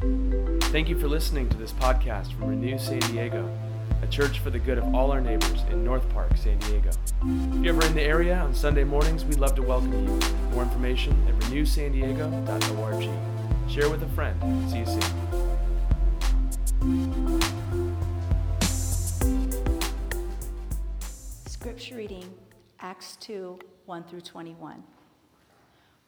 Thank you for listening to this podcast from Renew San Diego, a church for the good of all our neighbors in North Park, San Diego. If you're ever in the area on Sunday mornings, we'd love to welcome you. More information at renewsandiego.org. Share with a friend. See you soon. Scripture reading Acts 2 1 through 21.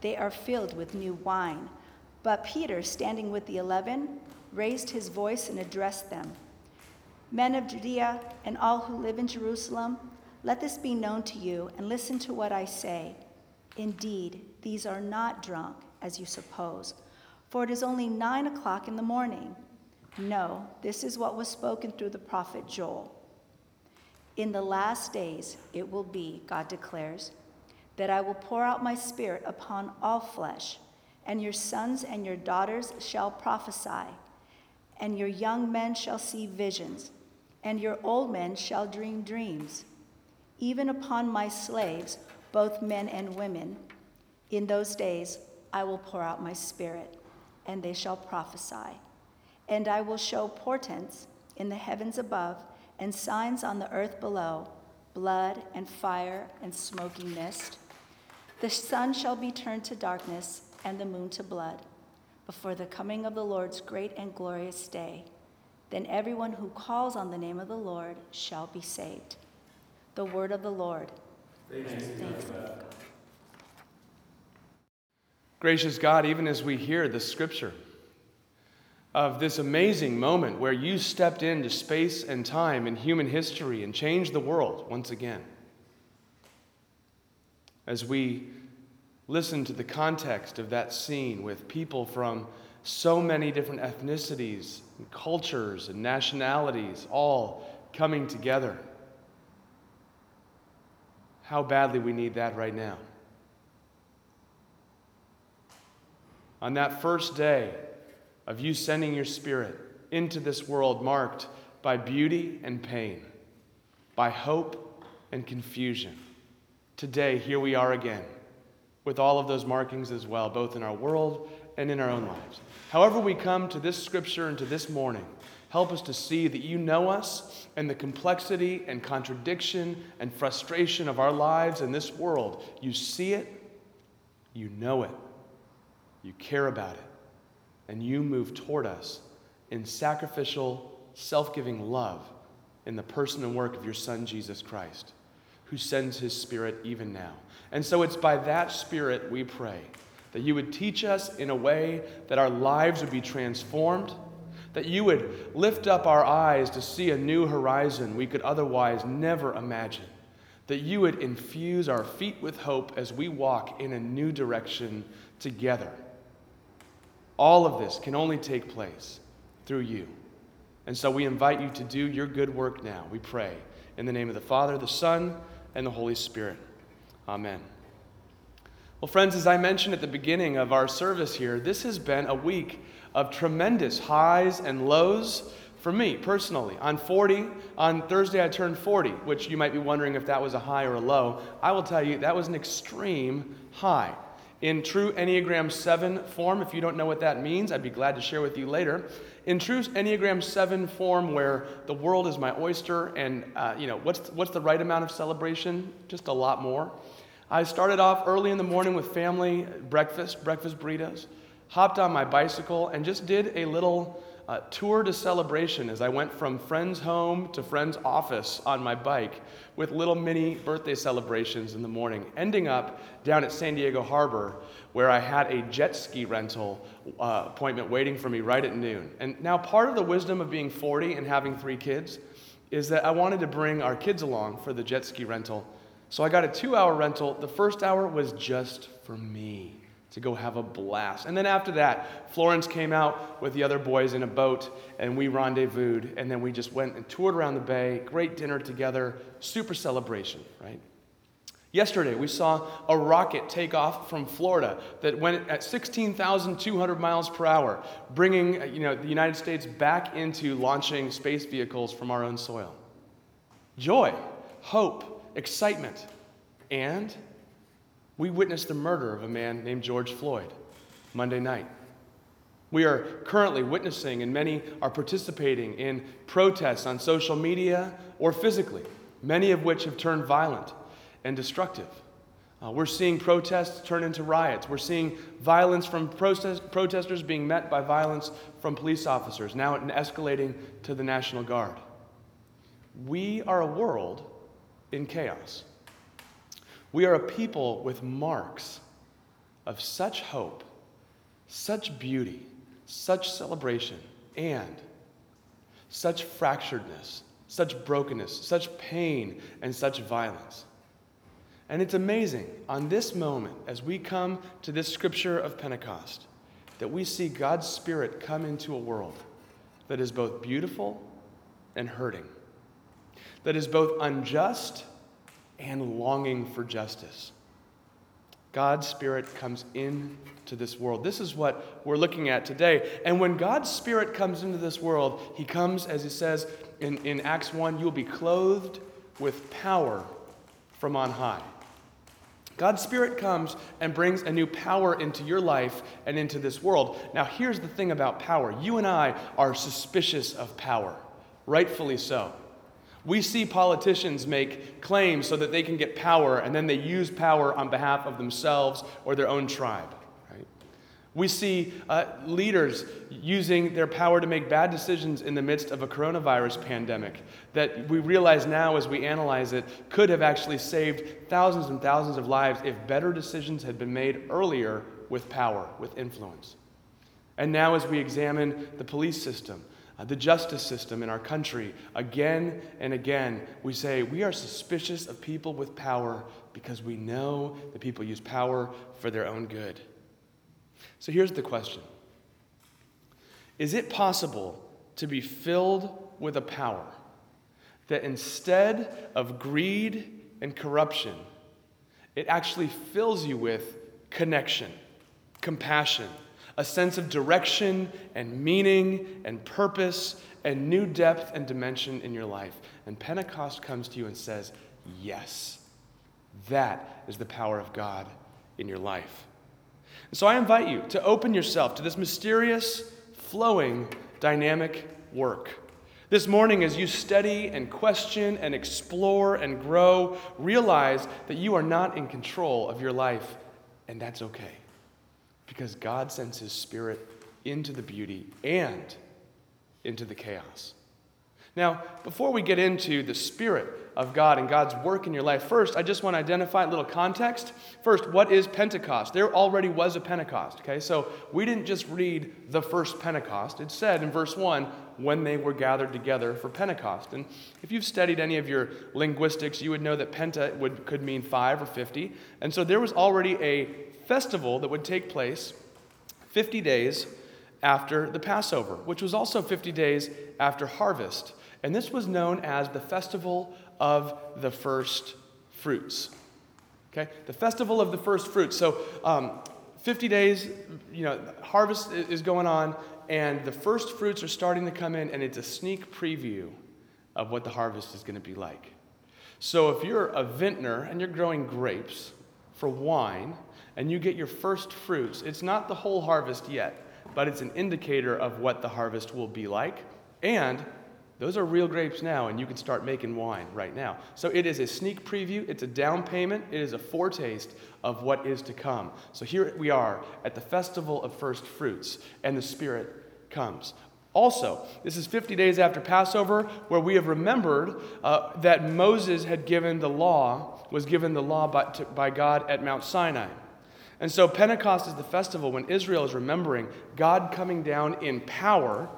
They are filled with new wine. But Peter, standing with the eleven, raised his voice and addressed them Men of Judea and all who live in Jerusalem, let this be known to you, and listen to what I say. Indeed, these are not drunk, as you suppose, for it is only nine o'clock in the morning. No, this is what was spoken through the prophet Joel. In the last days it will be, God declares, that I will pour out my spirit upon all flesh, and your sons and your daughters shall prophesy, and your young men shall see visions, and your old men shall dream dreams. Even upon my slaves, both men and women, in those days I will pour out my spirit, and they shall prophesy. And I will show portents in the heavens above and signs on the earth below blood and fire and smoking mist. The sun shall be turned to darkness and the moon to blood before the coming of the Lord's great and glorious day. Then everyone who calls on the name of the Lord shall be saved. The word of the Lord. Thanks, Thanks God. Gracious God, even as we hear the scripture of this amazing moment where you stepped into space and time in human history and changed the world once again as we listen to the context of that scene with people from so many different ethnicities and cultures and nationalities all coming together. How badly we need that right now. On that first day of you sending your spirit into this world marked by beauty and pain, by hope and confusion Today, here we are again with all of those markings as well, both in our world and in our own lives. However, we come to this scripture and to this morning, help us to see that you know us and the complexity and contradiction and frustration of our lives in this world. You see it, you know it, you care about it, and you move toward us in sacrificial, self giving love in the person and work of your Son, Jesus Christ who sends his Spirit even now. And so it's by that Spirit we pray that you would teach us in a way that our lives would be transformed, that you would lift up our eyes to see a new horizon we could otherwise never imagine, that you would infuse our feet with hope as we walk in a new direction together. All of this can only take place through you. And so we invite you to do your good work now, we pray. In the name of the Father, the Son, and the Holy Spirit. Amen. Well, friends, as I mentioned at the beginning of our service here, this has been a week of tremendous highs and lows for me personally. On 40, on Thursday, I turned 40, which you might be wondering if that was a high or a low. I will tell you, that was an extreme high. In true Enneagram 7 form, if you don't know what that means, I'd be glad to share with you later. In true Enneagram 7 form, where the world is my oyster, and uh, you know, what's, what's the right amount of celebration? Just a lot more. I started off early in the morning with family breakfast, breakfast burritos, hopped on my bicycle, and just did a little uh, tour de celebration as I went from friend's home to friend's office on my bike with little mini birthday celebrations in the morning, ending up down at San Diego Harbor where I had a jet ski rental uh, appointment waiting for me right at noon. And now, part of the wisdom of being 40 and having three kids is that I wanted to bring our kids along for the jet ski rental. So I got a two hour rental. The first hour was just for me to go have a blast. And then after that, Florence came out with the other boys in a boat and we rendezvoused and then we just went and toured around the bay, great dinner together, super celebration, right? Yesterday, we saw a rocket take off from Florida that went at 16,200 miles per hour, bringing uh, you know, the United States back into launching space vehicles from our own soil. Joy, hope, excitement, and we witnessed the murder of a man named George Floyd Monday night. We are currently witnessing, and many are participating in protests on social media or physically, many of which have turned violent and destructive. Uh, we're seeing protests turn into riots. We're seeing violence from protest- protesters being met by violence from police officers, now escalating to the National Guard. We are a world in chaos. We are a people with marks of such hope, such beauty, such celebration, and such fracturedness, such brokenness, such pain, and such violence. And it's amazing on this moment, as we come to this scripture of Pentecost, that we see God's Spirit come into a world that is both beautiful and hurting, that is both unjust and longing for justice. God's Spirit comes into this world. This is what we're looking at today. And when God's Spirit comes into this world, He comes, as He says in, in Acts 1, you'll be clothed with power from on high. God's Spirit comes and brings a new power into your life and into this world. Now, here's the thing about power you and I are suspicious of power, rightfully so. We see politicians make claims so that they can get power, and then they use power on behalf of themselves or their own tribe. Right? We see uh, leaders using their power to make bad decisions in the midst of a coronavirus pandemic that we realize now, as we analyze it, could have actually saved thousands and thousands of lives if better decisions had been made earlier with power, with influence. And now, as we examine the police system, uh, the justice system in our country, again and again, we say we are suspicious of people with power because we know that people use power for their own good. So here's the question Is it possible to be filled with a power that instead of greed and corruption, it actually fills you with connection, compassion? A sense of direction and meaning and purpose and new depth and dimension in your life. And Pentecost comes to you and says, Yes, that is the power of God in your life. And so I invite you to open yourself to this mysterious, flowing, dynamic work. This morning, as you study and question and explore and grow, realize that you are not in control of your life, and that's okay because God sends His Spirit into the beauty and into the chaos. Now, before we get into the Spirit of God and God's work in your life, first, I just want to identify a little context. First, what is Pentecost? There already was a Pentecost, okay? So we didn't just read the first Pentecost. It said in verse 1, when they were gathered together for Pentecost. And if you've studied any of your linguistics, you would know that penta would, could mean five or 50. And so there was already a festival that would take place 50 days after the Passover, which was also 50 days after harvest. And this was known as the Festival of the First Fruits. Okay? The Festival of the First Fruits. So, um, 50 days, you know, harvest is going on, and the first fruits are starting to come in, and it's a sneak preview of what the harvest is going to be like. So if you're a vintner and you're growing grapes for wine, and you get your first fruits, it's not the whole harvest yet, but it's an indicator of what the harvest will be like. And those are real grapes now, and you can start making wine right now. So it is a sneak preview, it's a down payment, it is a foretaste of what is to come. So here we are at the festival of first fruits, and the Spirit comes. Also, this is 50 days after Passover, where we have remembered uh, that Moses had given the law, was given the law by, to, by God at Mount Sinai. And so Pentecost is the festival when Israel is remembering God coming down in power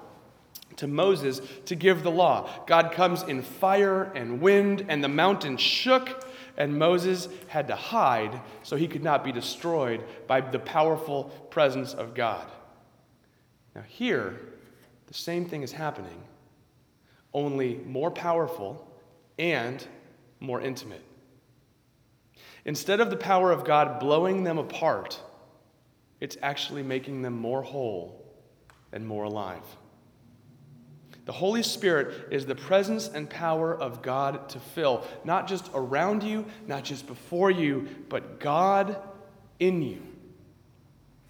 to Moses to give the law. God comes in fire and wind, and the mountain shook, and Moses had to hide so he could not be destroyed by the powerful presence of God. Now, here, the same thing is happening, only more powerful and more intimate. Instead of the power of God blowing them apart, it's actually making them more whole and more alive. The Holy Spirit is the presence and power of God to fill, not just around you, not just before you, but God in you.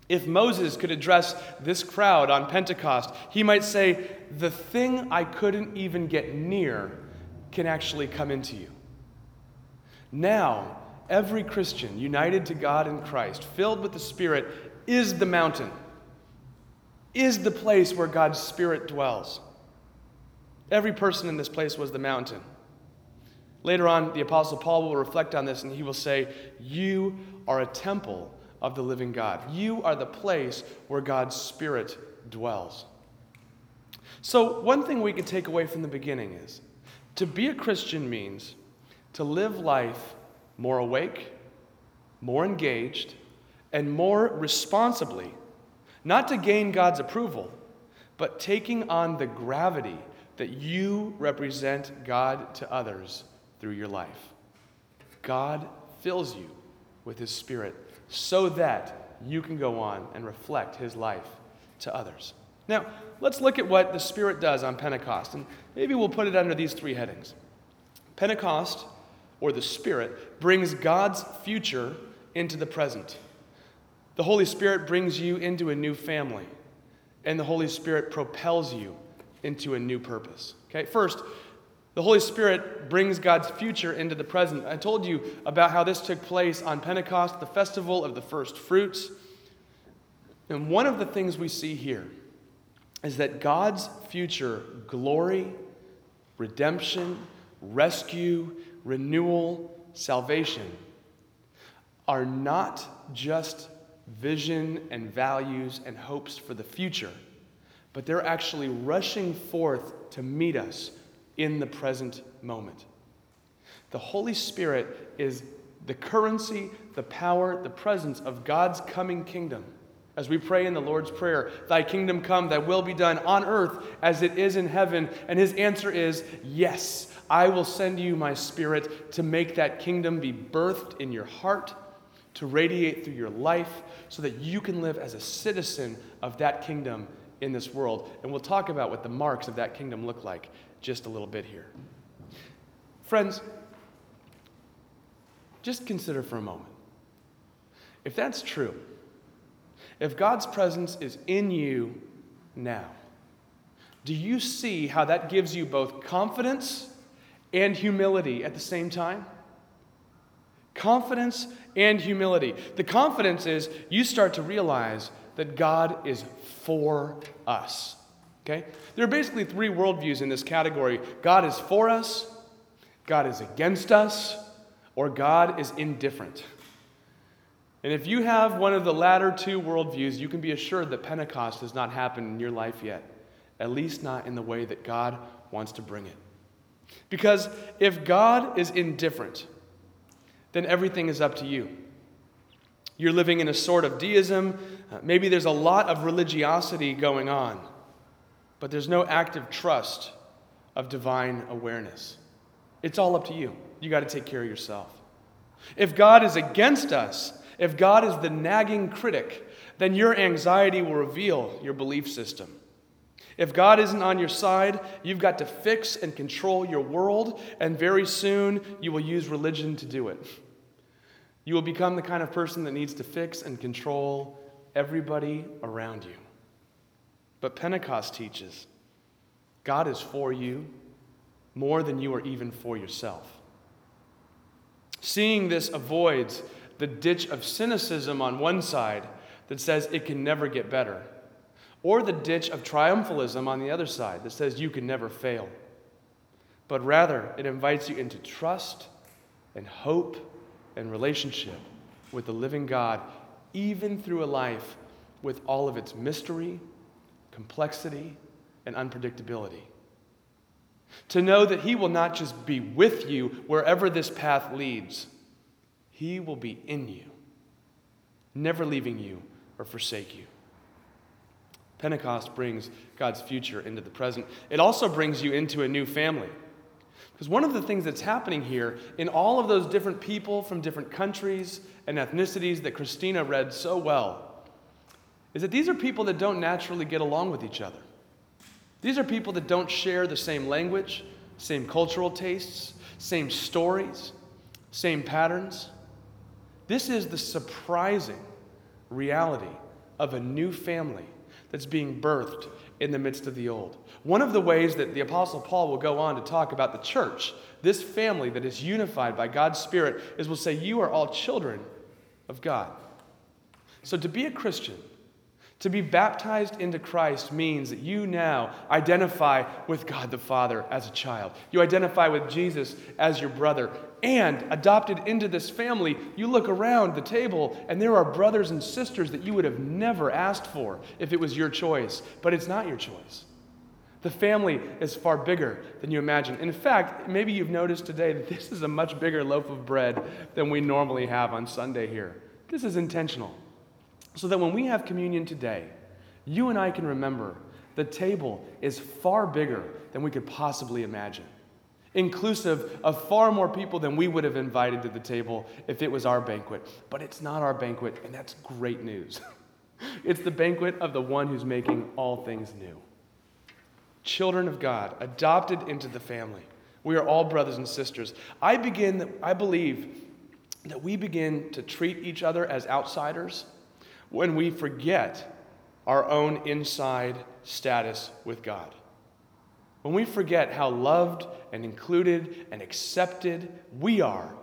If Moses could address this crowd on Pentecost, he might say, The thing I couldn't even get near can actually come into you. Now, every Christian united to God in Christ, filled with the Spirit, is the mountain, is the place where God's Spirit dwells. Every person in this place was the mountain. Later on, the Apostle Paul will reflect on this and he will say, You are a temple of the living God. You are the place where God's Spirit dwells. So, one thing we can take away from the beginning is to be a Christian means to live life more awake, more engaged, and more responsibly, not to gain God's approval, but taking on the gravity that you represent God to others through your life. God fills you with His Spirit so that you can go on and reflect His life to others. Now, let's look at what the Spirit does on Pentecost, and maybe we'll put it under these three headings. Pentecost, or the Spirit, brings God's future into the present. The Holy Spirit brings you into a new family, and the Holy Spirit propels you into a new purpose. Okay, first, the Holy Spirit brings God's future into the present. I told you about how this took place on Pentecost, the festival of the first fruits. And one of the things we see here is that God's future glory, redemption, rescue, renewal, salvation are not just vision and values and hopes for the future but they're actually rushing forth to meet us in the present moment. The Holy Spirit is the currency, the power, the presence of God's coming kingdom. As we pray in the Lord's Prayer, Thy kingdom come, Thy will be done on earth as it is in heaven. And His answer is, Yes, I will send you my Spirit to make that kingdom be birthed in your heart, to radiate through your life, so that you can live as a citizen of that kingdom in this world. And we'll talk about what the marks of that kingdom look like just a little bit here. Friends, just consider for a moment. If that's true, if God's presence is in you now, do you see how that gives you both confidence and humility at the same time? Confidence and humility. The confidence is you start to realize that God is for us. Okay? There are basically three worldviews in this category God is for us, God is against us, or God is indifferent. And if you have one of the latter two worldviews, you can be assured that Pentecost has not happened in your life yet, at least not in the way that God wants to bring it. Because if God is indifferent, then everything is up to you. You're living in a sort of deism. Uh, maybe there's a lot of religiosity going on, but there's no active trust of divine awareness. It's all up to you. You got to take care of yourself. If God is against us, if God is the nagging critic, then your anxiety will reveal your belief system. If God isn't on your side, you've got to fix and control your world, and very soon you will use religion to do it. You will become the kind of person that needs to fix and control everybody around you. But Pentecost teaches God is for you more than you are even for yourself. Seeing this avoids the ditch of cynicism on one side that says it can never get better, or the ditch of triumphalism on the other side that says you can never fail. But rather, it invites you into trust and hope and relationship with the living God, even through a life with all of its mystery, complexity, and unpredictability. To know that He will not just be with you wherever this path leads, He will be in you, never leaving you or forsake you. Pentecost brings God's future into the present. It also brings you into a new family. Because one of the things that's happening here in all of those different people from different countries and ethnicities that Christina read so well is that these are people that don't naturally get along with each other. These are people that don't share the same language, same cultural tastes, same stories, same patterns. This is the surprising reality of a new family that's being birthed in the midst of the old. One of the ways that the Apostle Paul will go on to talk about the church, this family that is unified by God's Spirit, is will say, You are all children of God. So to be a Christian, to be baptized into Christ means that you now identify with God the Father as a child. You identify with Jesus as your brother. And adopted into this family, you look around the table and there are brothers and sisters that you would have never asked for if it was your choice, but it's not your choice. The family is far bigger than you imagine. In fact, maybe you've noticed today that this is a much bigger loaf of bread than we normally have on Sunday here. This is intentional so that when we have communion today, you and I can remember the table is far bigger than we could possibly imagine, inclusive of far more people than we would have invited to the table if it was our banquet. But it's not our banquet, and that's great news. it's the banquet of the one who's making all things new. Children of God, adopted into the family. We are all brothers and sisters. I begin, I believe that we begin to treat each other as outsiders when we forget our own inside status with God. When we forget how loved and included and accepted we are,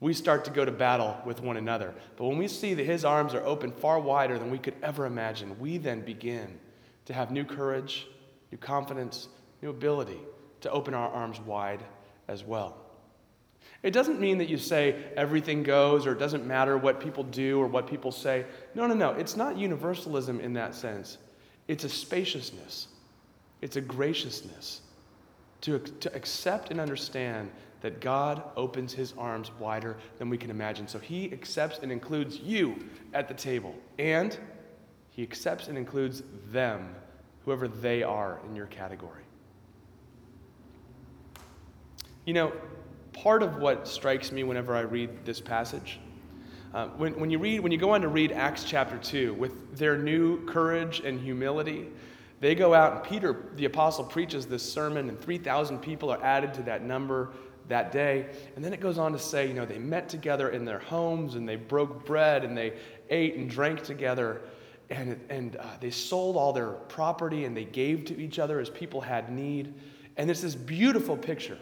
we start to go to battle with one another. But when we see that His arms are open far wider than we could ever imagine, we then begin to have new courage, new confidence, new ability to open our arms wide as well. It doesn't mean that you say everything goes or it doesn't matter what people do or what people say. No, no, no. It's not universalism in that sense. It's a spaciousness, it's a graciousness to, to accept and understand that God opens his arms wider than we can imagine. So he accepts and includes you at the table, and he accepts and includes them, whoever they are in your category. You know, part of what strikes me whenever I read this passage. Uh, when, when, you read, when you go on to read Acts chapter 2, with their new courage and humility, they go out and Peter, the apostle, preaches this sermon, and 3,000 people are added to that number that day. And then it goes on to say, you know, they met together in their homes and they broke bread and they ate and drank together. And, and uh, they sold all their property and they gave to each other as people had need. And it's this beautiful picture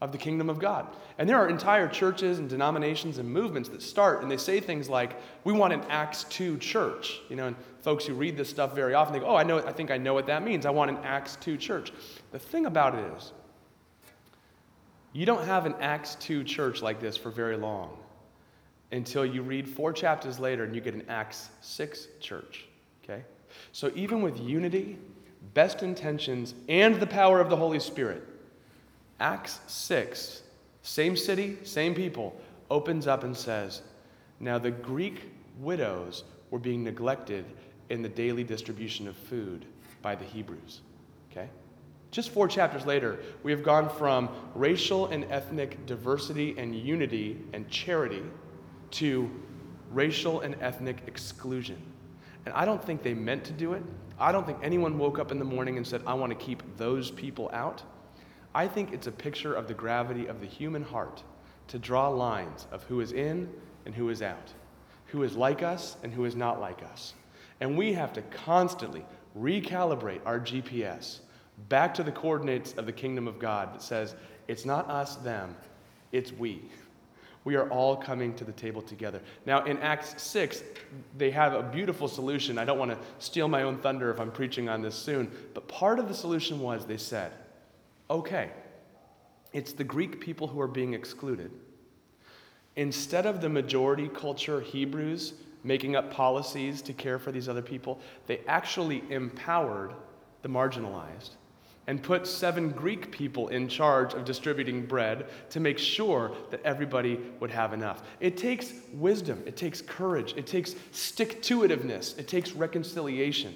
of the kingdom of God. And there are entire churches and denominations and movements that start and they say things like, we want an Acts 2 church. You know, and folks who read this stuff very often, they go, oh, I know, I think I know what that means. I want an Acts 2 church. The thing about it is, you don't have an Acts 2 church like this for very long until you read four chapters later and you get an Acts 6 church. Okay? So even with unity, best intentions, and the power of the Holy Spirit, Acts 6, same city, same people, opens up and says, Now the Greek widows were being neglected in the daily distribution of food by the Hebrews. Okay? Just four chapters later, we have gone from racial and ethnic diversity and unity and charity to racial and ethnic exclusion. And I don't think they meant to do it. I don't think anyone woke up in the morning and said, I want to keep those people out. I think it's a picture of the gravity of the human heart to draw lines of who is in and who is out, who is like us and who is not like us. And we have to constantly recalibrate our GPS back to the coordinates of the kingdom of God that says, it's not us, them, it's we. We are all coming to the table together. Now, in Acts 6, they have a beautiful solution. I don't want to steal my own thunder if I'm preaching on this soon, but part of the solution was they said, okay, it's the Greek people who are being excluded. Instead of the majority culture Hebrews making up policies to care for these other people, they actually empowered the marginalized and put seven Greek people in charge of distributing bread to make sure that everybody would have enough. It takes wisdom, it takes courage, it takes stick to itiveness, it takes reconciliation.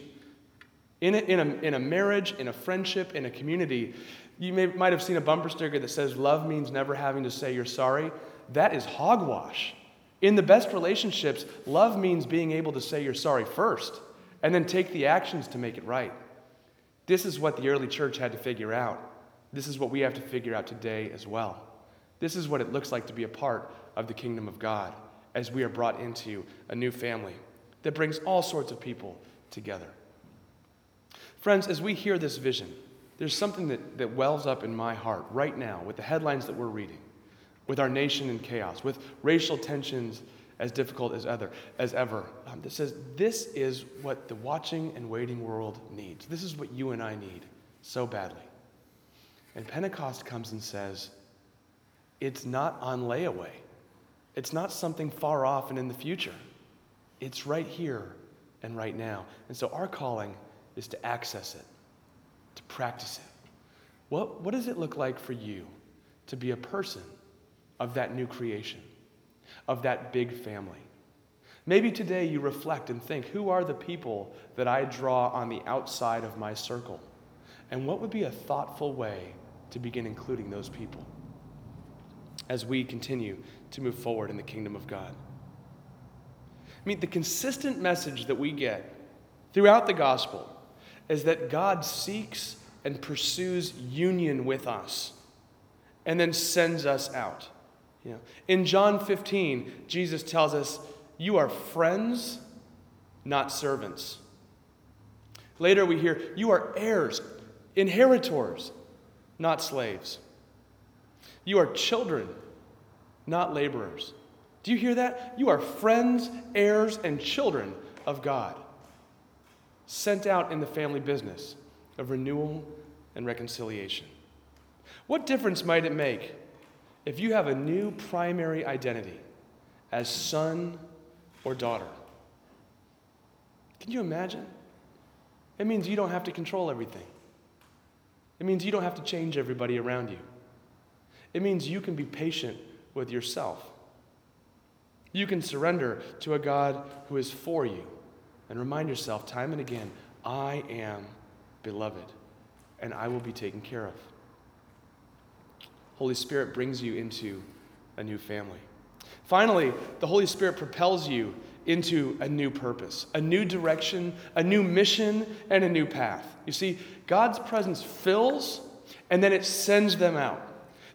In a, in, a, in a marriage, in a friendship, in a community, you may, might have seen a bumper sticker that says, Love means never having to say you're sorry. That is hogwash. In the best relationships, love means being able to say you're sorry first and then take the actions to make it right. This is what the early church had to figure out. This is what we have to figure out today as well. This is what it looks like to be a part of the kingdom of God as we are brought into a new family that brings all sorts of people together. Friends, as we hear this vision, there's something that, that wells up in my heart right now with the headlines that we're reading, with our nation in chaos, with racial tensions as difficult as ever, as ever um, that says this is what the watching and waiting world needs. This is what you and I need so badly. And Pentecost comes and says, it's not on layaway. It's not something far off and in the future. It's right here and right now. And so our calling is to access it, practice it. What, what does it look like for you to be a person of that new creation? of that big family. Maybe today you reflect and think who are the people that I draw on the outside of my circle? And what would be a thoughtful way to begin including those people as we continue to move forward in the kingdom of God? I mean, the consistent message that we get throughout the gospel is that God seeks and pursues union with us and then sends us out. You know, in John 15, Jesus tells us, You are friends, not servants. Later we hear, You are heirs, inheritors, not slaves. You are children, not laborers. Do you hear that? You are friends, heirs, and children of God, sent out in the family business of renewal and reconciliation. What difference might it make if you have a new primary identity as son or daughter, can you imagine? It means you don't have to control everything. It means you don't have to change everybody around you. It means you can be patient with yourself. You can surrender to a God who is for you and remind yourself time and again I am beloved and I will be taken care of. Holy Spirit brings you into a new family. Finally, the Holy Spirit propels you into a new purpose, a new direction, a new mission, and a new path. You see, God's presence fills and then it sends them out.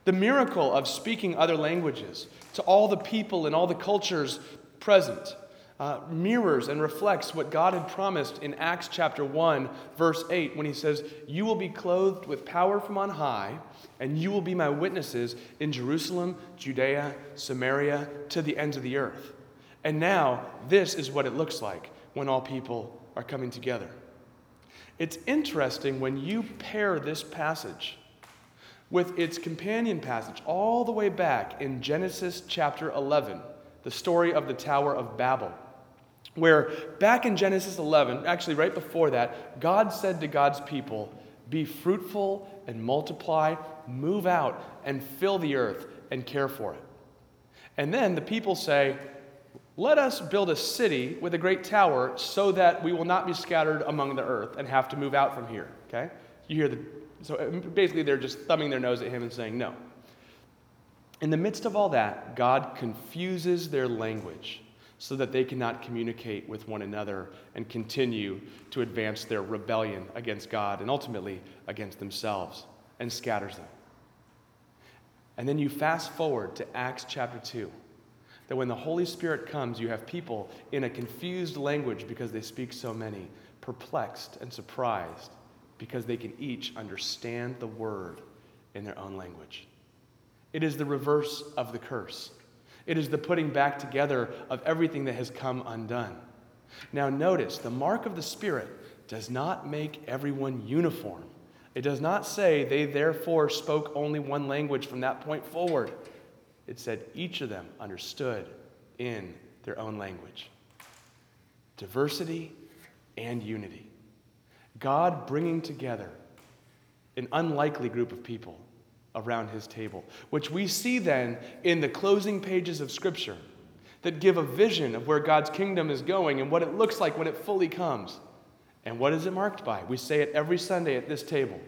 The miracle of speaking other languages to all the people and all the cultures present uh, mirrors and reflects what God had promised in Acts chapter 1, verse 8, when he says, You will be clothed with power from on high, and you will be my witnesses in Jerusalem, Judea, Samaria, to the ends of the earth. And now, this is what it looks like when all people are coming together. It's interesting when you pair this passage with its companion passage all the way back in Genesis chapter 11, the story of the Tower of Babel where back in Genesis 11, actually right before that, God said to God's people, Be fruitful and multiply, move out and fill the earth and care for it. And then the people say, Let us build a city with a great tower so that we will not be scattered among the earth and have to move out from here. Okay? You hear the. So uh, basically, they're just thumbing their nose at him and saying, No. In the midst of all that, God confuses their language so that they cannot communicate with one another and continue to advance their rebellion against God and ultimately against themselves and scatters them. And then you fast forward to Acts chapter 2. That when the Holy Spirit comes, you have people in a confused language because they speak so many, perplexed and surprised because they can each understand the word in their own language. It is the reverse of the curse. It is the putting back together of everything that has come undone. Now, notice the mark of the Spirit does not make everyone uniform. It does not say they therefore spoke only one language from that point forward. It said each of them understood in their own language. Diversity and unity. God bringing together an unlikely group of people around his table, which we see then in the closing pages of Scripture that give a vision of where God's kingdom is going and what it looks like when it fully comes. And what is it marked by? We say it every Sunday at this table.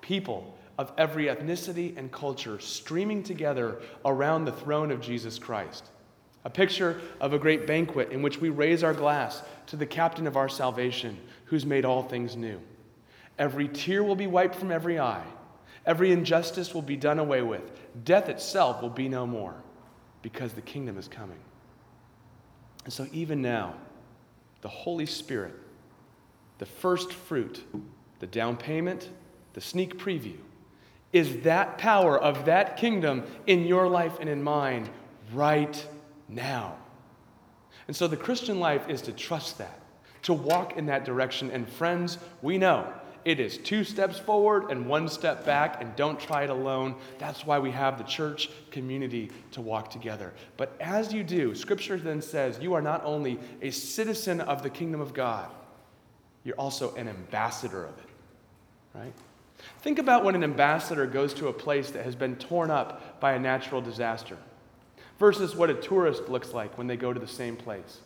People of every ethnicity and culture streaming together around the throne of Jesus Christ. A picture of a great banquet in which we raise our glass to the captain of our salvation, who's made all things new. Every tear will be wiped from every eye Every injustice will be done away with. Death itself will be no more because the kingdom is coming. And so, even now, the Holy Spirit, the first fruit, the down payment, the sneak preview, is that power of that kingdom in your life and in mine right now. And so, the Christian life is to trust that, to walk in that direction. And, friends, we know it is two steps forward and one step back, and don't try it alone. That's why we have the church community to walk together. But as you do, Scripture then says you are not only a citizen of the kingdom of God, you're also an ambassador of it, right? Think about when an ambassador goes to a place that has been torn up by a natural disaster versus what a tourist looks like when they go to the same place.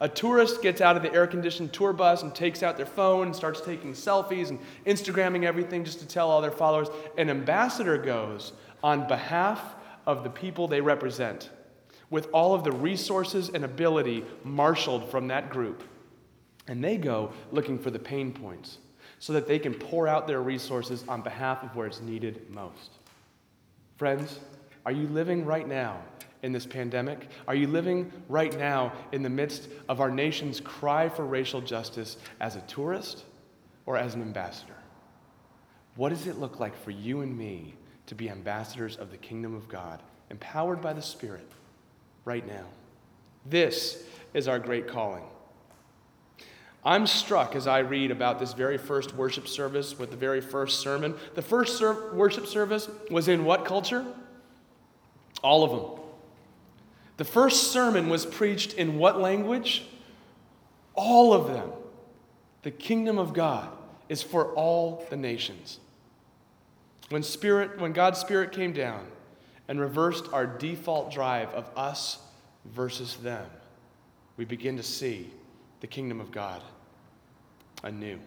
A tourist gets out of the air conditioned tour bus and takes out their phone and starts taking selfies and Instagramming everything just to tell all their followers. An ambassador goes on behalf of the people they represent with all of the resources and ability marshaled from that group. And they go looking for the pain points so that they can pour out their resources on behalf of where it's needed most. Friends, are you living right now in this pandemic? Are you living right now in the midst of our nation's cry for racial justice as a tourist or as an ambassador? What does it look like for you and me to be ambassadors of the kingdom of God, empowered by the Spirit right now? This is our great calling. I'm struck as I read about this very first worship service with the very first sermon. The first ser- worship service was in what culture? All of them. The first sermon was preached in what language? All of them. The kingdom of God is for all the nations. When spirit when God's spirit came down and reversed our default drive of us versus them, we begin to see the kingdom of God anew.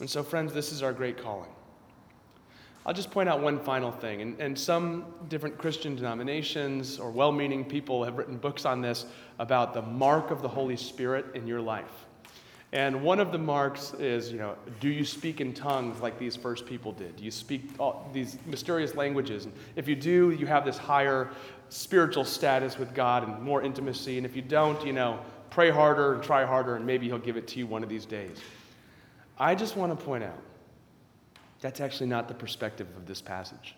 And so friends, this is our great calling. I'll just point out one final thing. And, and some different Christian denominations or well meaning people have written books on this about the mark of the Holy Spirit in your life. And one of the marks is, you know, do you speak in tongues like these first people did? Do you speak all these mysterious languages? And if you do, you have this higher spiritual status with God and more intimacy. And if you don't, you know, pray harder and try harder, and maybe He'll give it to you one of these days. I just want to point out that's actually not the perspective of this passage.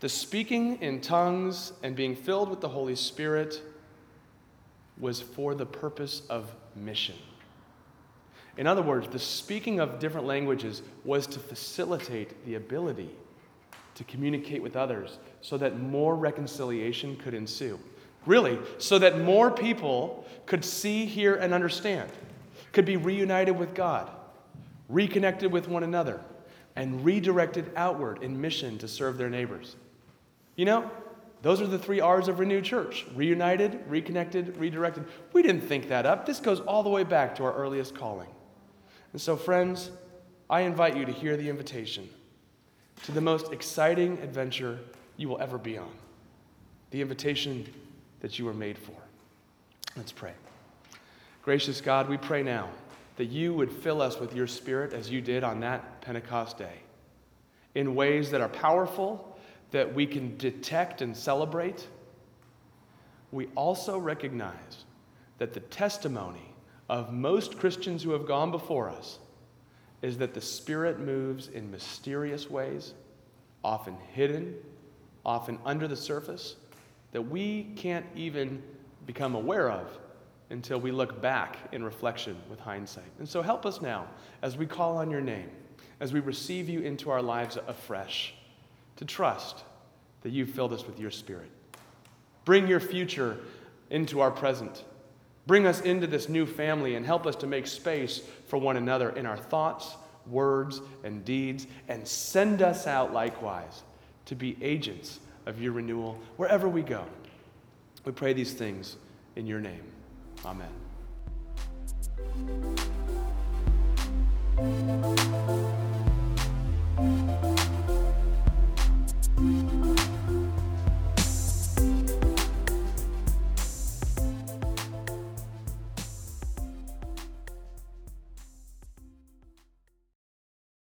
The speaking in tongues and being filled with the Holy Spirit was for the purpose of mission. In other words, the speaking of different languages was to facilitate the ability to communicate with others so that more reconciliation could ensue. Really, so that more people could see, hear, and understand, could be reunited with God, reconnected with one another, and redirected outward in mission to serve their neighbors. You know, those are the three R's of Renew Church reunited, reconnected, redirected. We didn't think that up. This goes all the way back to our earliest calling. And so, friends, I invite you to hear the invitation to the most exciting adventure you will ever be on. The invitation that you were made for. Let's pray. Gracious God, we pray now that you would fill us with your Spirit as you did on that Pentecost day in ways that are powerful, that we can detect and celebrate. We also recognize that the testimony of most Christians who have gone before us is that the Spirit moves in mysterious ways, often hidden, often under the surface, that we can't even become aware of until we look back in reflection with hindsight. And so help us now as we call on your name, as we receive you into our lives afresh, to trust that you've filled us with your spirit. Bring your future into our present. Bring us into this new family and help us to make space for one another in our thoughts, words, and deeds, and send us out likewise to be agents of your renewal wherever we go. We pray these things in your name. Amen.